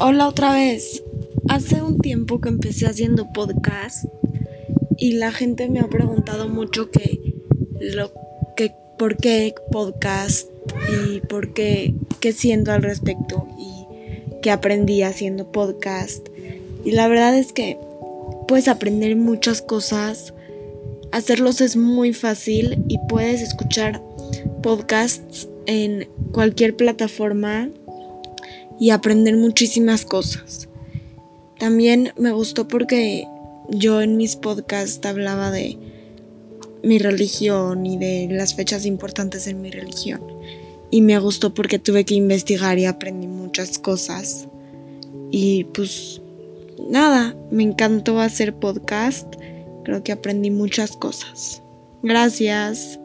Hola otra vez. Hace un tiempo que empecé haciendo podcast y la gente me ha preguntado mucho que lo que por qué podcast y por qué qué siento al respecto y qué aprendí haciendo podcast. Y la verdad es que puedes aprender muchas cosas. Hacerlos es muy fácil y puedes escuchar podcasts en cualquier plataforma y aprender muchísimas cosas. También me gustó porque yo en mis podcasts hablaba de mi religión y de las fechas importantes en mi religión. Y me gustó porque tuve que investigar y aprendí muchas cosas. Y pues nada, me encantó hacer podcast. Creo que aprendí muchas cosas. Gracias.